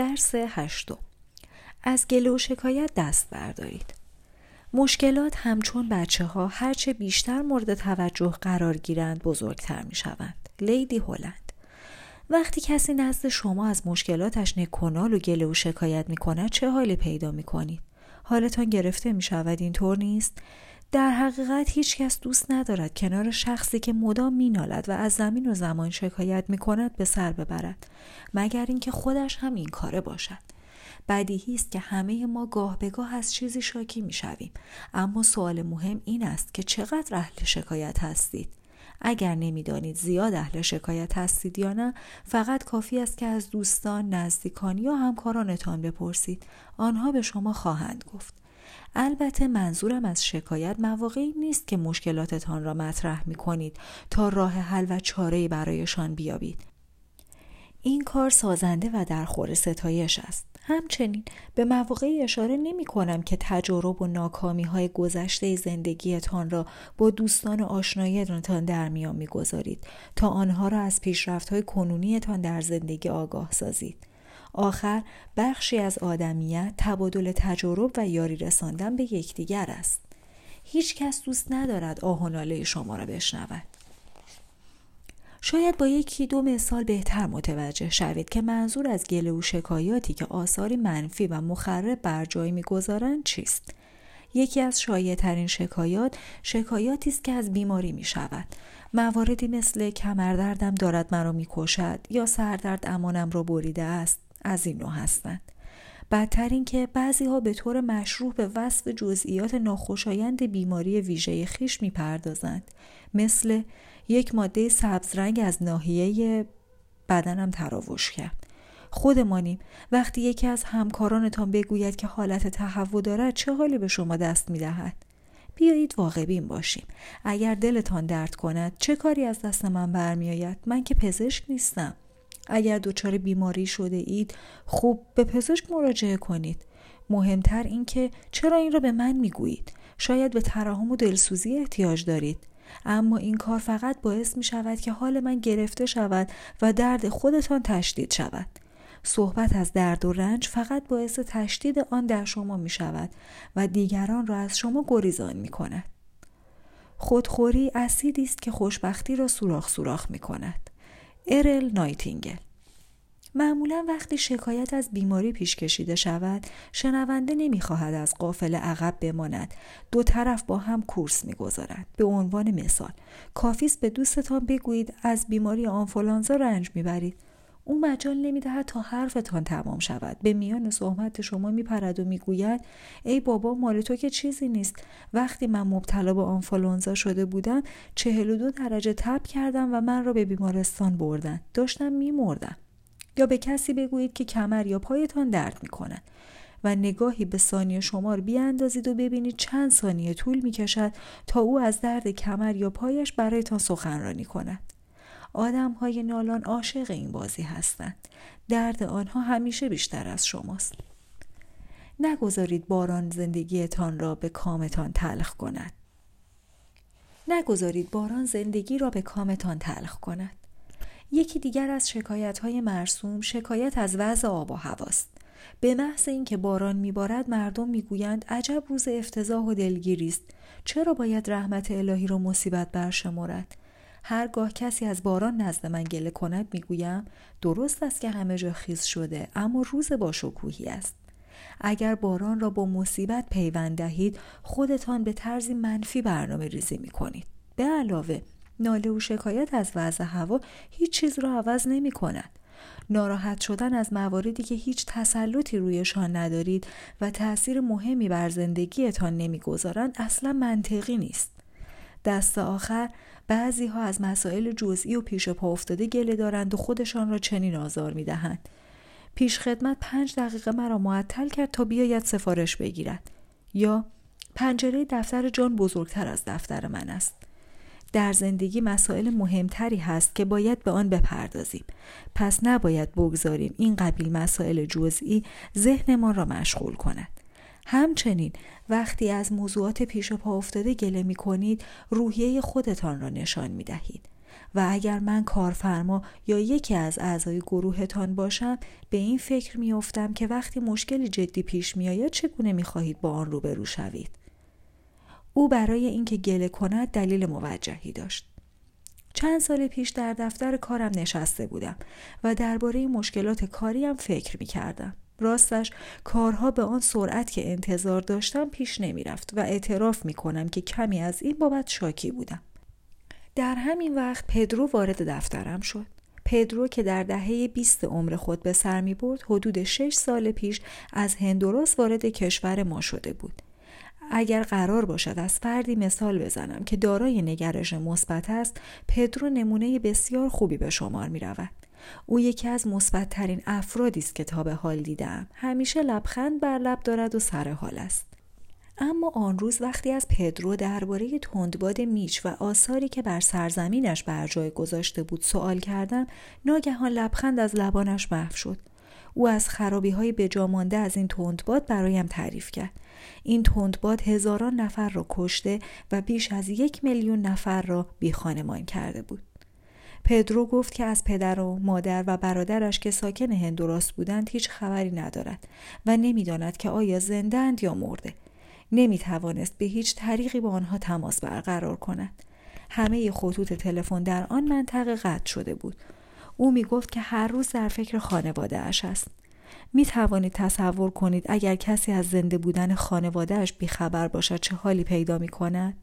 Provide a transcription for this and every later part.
درس هشتم از گله شکایت دست بردارید مشکلات همچون بچه ها هرچه بیشتر مورد توجه قرار گیرند بزرگتر می شوند. لیدی هلند وقتی کسی نزد شما از مشکلاتش نکنال و گله و شکایت می کند چه حالی پیدا می کنید؟ حالتان گرفته می شود اینطور نیست؟ در حقیقت هیچ کس دوست ندارد کنار شخصی که مدام مینالد و از زمین و زمان شکایت می کند به سر ببرد مگر اینکه خودش هم این کاره باشد. بدیهی است که همه ما گاه به گاه از چیزی شاکی می شویم. اما سوال مهم این است که چقدر اهل شکایت هستید؟ اگر نمی‌دانید زیاد اهل شکایت هستید یا نه فقط کافی است که از دوستان نزدیکان یا همکارانتان بپرسید. آنها به شما خواهند گفت. البته منظورم از شکایت مواقعی نیست که مشکلاتتان را مطرح می کنید تا راه حل و چاره برایشان بیابید. این کار سازنده و در خور ستایش است. همچنین به مواقعی اشاره نمی کنم که تجارب و ناکامی های گذشته زندگیتان را با دوستان و آشنایتان در میان می گذارید تا آنها را از پیشرفت های کنونیتان در زندگی آگاه سازید. آخر بخشی از آدمیت تبادل تجارب و یاری رساندن به یکدیگر است. هیچ کس دوست ندارد آه شما را بشنود. شاید با یکی دو مثال بهتر متوجه شوید که منظور از گله و شکایاتی که آثاری منفی و مخرب بر جای می‌گذارند چیست. یکی از شایع ترین شکایات شکایاتی است که از بیماری می شود مواردی مثل کمردردم دارد مرا می کشد یا سردرد امانم را بریده است. از این نوع هستند. بدتر این که بعضی ها به طور مشروع به وصف جزئیات ناخوشایند بیماری ویژه خیش می‌پردازند. مثل یک ماده سبزرنگ از ناحیه بدنم تراوش کرد. خودمانیم. وقتی یکی از همکارانتان بگوید که حالت تهوع دارد چه حالی به شما دست می‌دهد؟ بیایید واقع باشیم. اگر دلتان درد کند چه کاری از دست من برمیآید؟ من که پزشک نیستم. اگر دچار بیماری شده اید خوب به پزشک مراجعه کنید مهمتر این که چرا این را به من می‌گویید شاید به تراحم و دلسوزی احتیاج دارید اما این کار فقط باعث می شود که حال من گرفته شود و درد خودتان تشدید شود صحبت از درد و رنج فقط باعث تشدید آن در شما می شود و دیگران را از شما گریزان می کند. خودخوری اسیدی است که خوشبختی را سوراخ سوراخ می کند. ارل نایتینگل. معمولا وقتی شکایت از بیماری پیش کشیده شود شنونده نمی‌خواهد از قافل عقب بماند. دو طرف با هم کورس می‌گذارند. به عنوان مثال کافیست به دوستتان بگویید از بیماری آنفولانزا رنج می‌برید. او مجال نمی‌دهد تا حرفتان تمام شود. به میان صحبت شما میپرد و می‌گوید ای بابا مال تو که چیزی نیست. وقتی من مبتلا به آنفولانزا شده بودم چهل و دو درجه تب کردم و من را به بیمارستان بردن. داشتم میمردم. یا به کسی بگویید که کمر یا پایتان درد می‌کند و نگاهی به ثانیه شمار بیاندازید و ببینید چند ثانیه طول می‌کشد تا او از درد کمر یا پایش برایتان سخنرانی کند. آدم های نالان عاشق این بازی هستند. درد آنها همیشه بیشتر از شماست. نگذارید باران زندگیتان را به کامتان تلخ کند. نگذارید باران زندگی را به کامتان تلخ کند. یکی دیگر از شکایت های مرسوم شکایت از وضع آب و هواست. به محض اینکه باران میبارد مردم می‌گویند عجب روز افتضاح و دلگیری است چرا باید رحمت الهی را مصیبت برشمرد هرگاه کسی از باران نزد من گله کند می‌گویم درست است که همه جا خیز شده اما روز با شکوهی است اگر باران را با مصیبت پیوند دهید خودتان به طرزی منفی برنامه ریزی می کنید. به علاوه ناله و شکایت از وضع هوا هیچ چیز را عوض نمی کند. ناراحت شدن از مواردی که هیچ تسلطی رویشان ندارید و تأثیر مهمی بر زندگیتان نمی‌گذارند اصلا منطقی نیست. دست آخر بعضی ها از مسائل جزئی و پیش پا افتاده گله دارند و خودشان را چنین آزار می دهند. پیش خدمت پنج دقیقه مرا معطل کرد تا بیاید سفارش بگیرد یا پنجره دفتر جان بزرگتر از دفتر من است. در زندگی مسائل مهمتری هست که باید به آن بپردازیم پس نباید بگذاریم این قبیل مسائل جزئی ذهنمان را مشغول کند همچنین وقتی از موضوعات پیش پا افتاده گله می کنید روحیه خودتان را نشان می دهید. و اگر من کارفرما یا یکی از اعضای گروهتان باشم به این فکر میافتم که وقتی مشکلی جدی پیش میآید چگونه می‌خواهید با آن روبرو شوید او برای اینکه گله کند دلیل موجهی داشت چند سال پیش در دفتر کارم نشسته بودم و درباره مشکلات کاریم فکر می کردم. راستش کارها به آن سرعت که انتظار داشتم پیش نمی رفت و اعتراف می کنم که کمی از این بابت شاکی بودم. در همین وقت پدرو وارد دفترم شد. پدرو که در دهه 20 عمر خود به سر می برد حدود 6 سال پیش از هندوراس وارد کشور ما شده بود. اگر قرار باشد از فردی مثال بزنم که دارای نگرش مثبت است پدرو نمونه بسیار خوبی به شمار می رود. او یکی از مثبتترین افرادی است که تا به حال دیدم. همیشه لبخند بر لب دارد و سر حال است. اما آن روز وقتی از پدرو درباره تندباد میچ و آثاری که بر سرزمینش بر جای گذاشته بود سوال کردم ناگهان لبخند از لبانش محو شد. او از خرابی های بجامانده از این تندباد برایم تعریف کرد. این تندباد هزاران نفر را کشته و بیش از یک میلیون نفر را بیخانمان کرده بود. پدرو گفت که از پدر و مادر و برادرش که ساکن هندوراس بودند هیچ خبری ندارد و نمی‌داند که آیا زندند یا مرده. نمی توانست به هیچ طریقی با آنها تماس برقرار کند. همه خطوط تلفن در آن منطقه قطع شده بود. او می گفت که هر روز در فکر خانواده اش است. می توانید تصور کنید اگر کسی از زنده بودن خانوادهش بیخبر باشد چه حالی پیدا می کند؟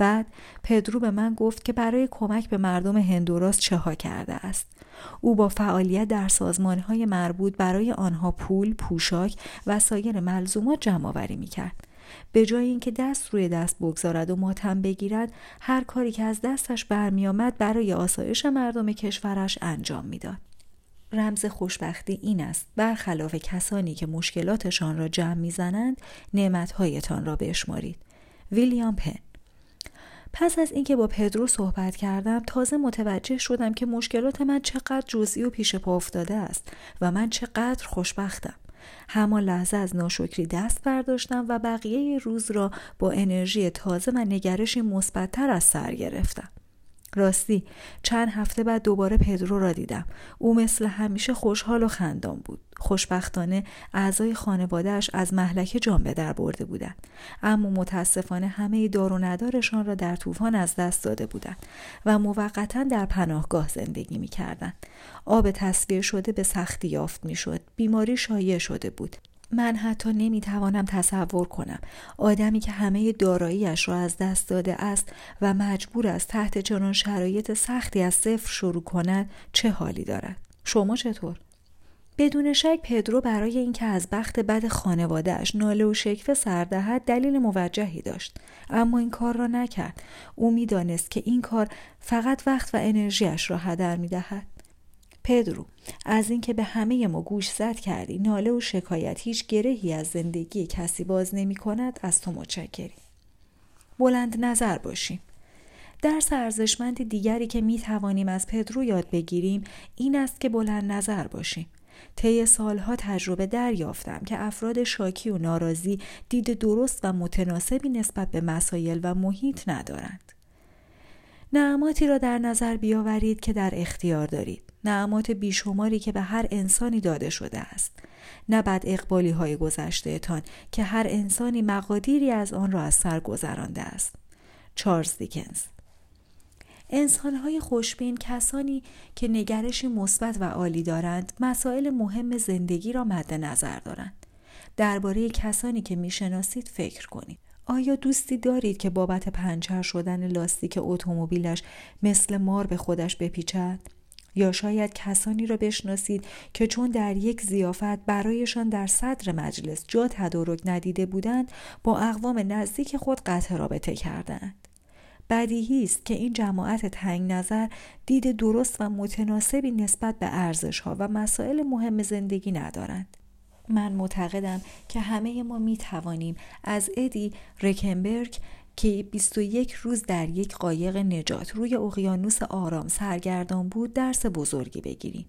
بعد پدرو به من گفت که برای کمک به مردم هندوراس چه ها کرده است. او با فعالیت در های مربوط برای آنها پول، پوشاک و سایر ملزومات جمع آوری می کرد. به جای اینکه دست روی دست بگذارد و ماتم بگیرد هر کاری که از دستش برمیآمد برای آسایش مردم کشورش انجام می‌داد رمز خوشبختی این است برخلاف کسانی که مشکلاتشان را جمع می‌زنند نعمتهایتان را بشمارید ویلیام پن پس از اینکه با پدرو صحبت کردم تازه متوجه شدم که مشکلات من چقدر جزئی و پیش پا افتاده است و من چقدر خوشبختم. همان لحظه از ناشکری دست برداشتم و بقیه روز را با انرژی تازه و نگرشی مثبتتر از سر گرفتم. راستی چند هفته بعد دوباره پدرو را دیدم او مثل همیشه خوشحال و خندان بود خوشبختانه اعضای خانوادهش از محلکه جان به در برده بودند اما متاسفانه همه دار و ندارشان را در طوفان از دست داده بودند و موقتا در پناهگاه زندگی می کردند. آب تصویر شده به سختی یافت می شد. بیماری شایع شده بود. من حتی نمی‌توانم تصور کنم. آدمی که همه داراییش را از دست داده است و مجبور است تحت چنان شرایط سختی از صفر شروع کند چه حالی دارد؟ شما چطور؟ بدون شک پدرو برای اینکه از بخت بد خانوادهش ناله و شکفه سردهد دلیل موجهی داشت. اما این کار را نکرد. او می‌دانست که این کار فقط وقت و انرژیش را هدر می‌دهد. پدرو از اینکه به همه ما گوش زد کردی ناله و شکایت هیچ گرهی از زندگی کسی باز نمی کند از تو متشکری بلند نظر باشیم درس ارزشمند دیگری که می توانیم از پدرو یاد بگیریم این است که بلند نظر باشیم طی سالها تجربه دریافتم که افراد شاکی و ناراضی دید درست و متناسبی نسبت به مسایل و محیط ندارند. نعماتی را در نظر بیاورید که در اختیار دارید. نعمات بیشماری که به هر انسانی داده شده است. نه بد اقبالی های گذشته تان که هر انسانی مقادیری از آن را از سر گذرانده است. چارلز دیکنز انسانهای خوشبین کسانی که نگرشی مثبت و عالی دارند مسائل مهم زندگی را مد نظر دارند درباره کسانی که می‌شناسید فکر کنید آیا دوستی دارید که بابت پنچر شدن لاستیک اتومبیلش مثل مار به خودش بپیچد یا شاید کسانی را بشناسید که چون در یک زیافت برایشان در صدر مجلس جا تدارک ندیده بودند با اقوام نزدیک خود قطع رابطه کردند بدیهی است که این جماعت تنگ نظر دید درست و متناسبی نسبت به ارزش ها و مسائل مهم زندگی ندارند. من معتقدم که همه ما می توانیم از ادی رکنبرگ که 21 روز در یک قایق نجات روی اقیانوس آرام سرگردان بود درس بزرگی بگیریم.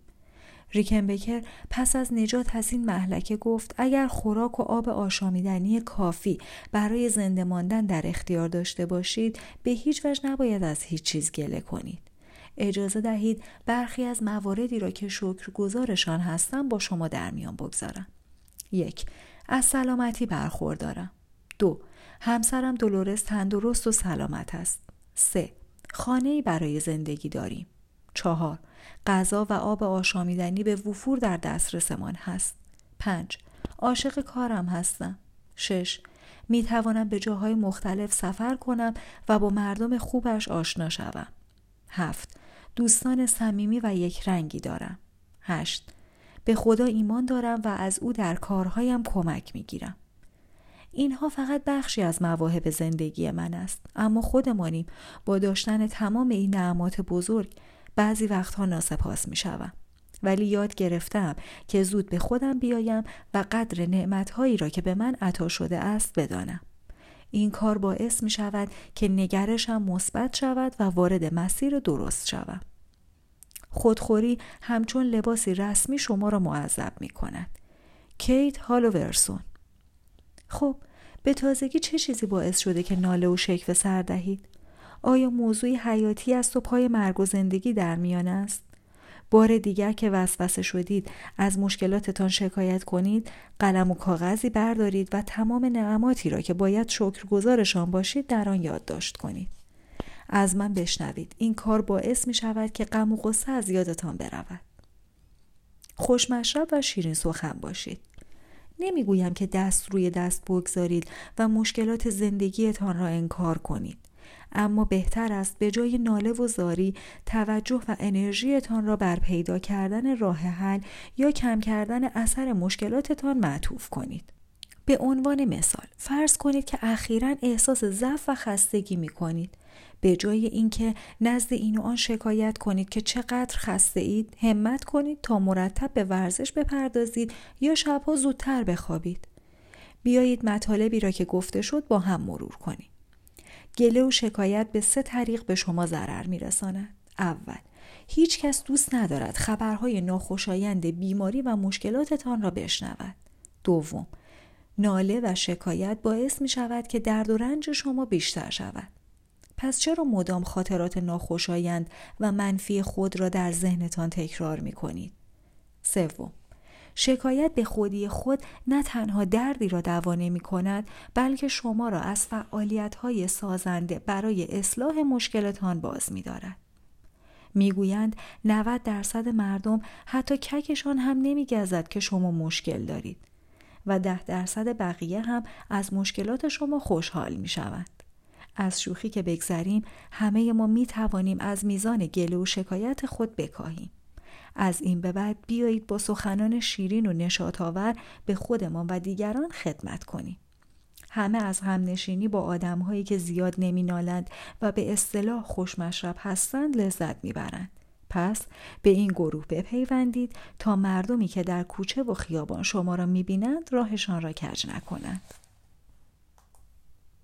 ریکنبکر پس از نجات از این محلکه گفت اگر خوراک و آب آشامیدنی کافی برای زنده ماندن در اختیار داشته باشید به هیچ وجه نباید از هیچ چیز گله کنید. اجازه دهید برخی از مواردی را که شکر گذارشان هستم با شما در میان بگذارم. یک از سلامتی برخوردارم. دو همسرم دلورس تندرست و سلامت است. سه خانه برای زندگی داریم. چهار غذا و آب آشامیدنی به وفور در دسترسمان هست. پنج عاشق کارم هستم. شش می توانم به جاهای مختلف سفر کنم و با مردم خوبش آشنا شوم. هفت دوستان صمیمی و یک رنگی دارم. هشت به خدا ایمان دارم و از او در کارهایم کمک می گیرم. اینها فقط بخشی از مواهب زندگی من است اما خودمانیم با داشتن تمام این نعمات بزرگ بعضی وقتها ناسپاس می شوم. ولی یاد گرفتم که زود به خودم بیایم و قدر نعمتهایی را که به من عطا شده است بدانم. این کار باعث می شود که نگرشم مثبت شود و وارد مسیر درست شوم. خودخوری همچون لباسی رسمی شما را معذب می کند. کیت هالوورسون خب به تازگی چه چیزی باعث شده که ناله و شکوه سر دهید؟ آیا موضوعی حیاتی است و پای مرگ و زندگی در میان است؟ بار دیگر که وسوسه شدید از مشکلاتتان شکایت کنید قلم و کاغذی بردارید و تمام نعماتی را که باید شکرگزارشان باشید در آن یادداشت کنید از من بشنوید این کار باعث می شود که غم و غصه از یادتان برود خوشمشرب و شیرین سخن باشید نمی‌گویم که دست روی دست بگذارید و مشکلات زندگیتان را انکار کنید اما بهتر است به جای ناله و زاری توجه و انرژیتان را بر پیدا کردن راه حل یا کم کردن اثر مشکلاتتان معطوف کنید. به عنوان مثال فرض کنید که اخیرا احساس ضعف و خستگی می کنید. به جای اینکه نزد این و آن شکایت کنید که چقدر خسته اید همت کنید تا مرتب به ورزش بپردازید یا شبها زودتر بخوابید. بیایید مطالبی را که گفته شد با هم مرور کنیم. گله و شکایت به سه طریق به شما ضرر میرساند. اول هیچ کس دوست ندارد خبرهای ناخوشایند بیماری و مشکلاتتان را بشنود. دوم ناله و شکایت باعث می شود که درد و رنج شما بیشتر شود. پس چرا مدام خاطرات ناخوشایند و منفی خود را در ذهنتان تکرار می کنید؟ سوم شکایت به خودی خود نه تنها دردی را دوانه می کند بلکه شما را از فعالیت های سازنده برای اصلاح مشکلتان باز می دارد. می‌گویند 90 درصد مردم حتی ککشان هم نمیگزد که شما مشکل دارید و ده درصد بقیه هم از مشکلات شما خوشحال می شود. از شوخی که بگذریم همه ما می توانیم از میزان گله و شکایت خود بکاهیم. از این به بعد بیایید با سخنان شیرین و نشاطآور به خودمان و دیگران خدمت کنیم. همه از همنشینی با آدمهایی که زیاد نمینالند و به اصطلاح خوشمشرب هستند لذت می‌برند. پس به این گروه بپیوندید تا مردمی که در کوچه و خیابان شما را می‌بینند راهشان را کج نکنند.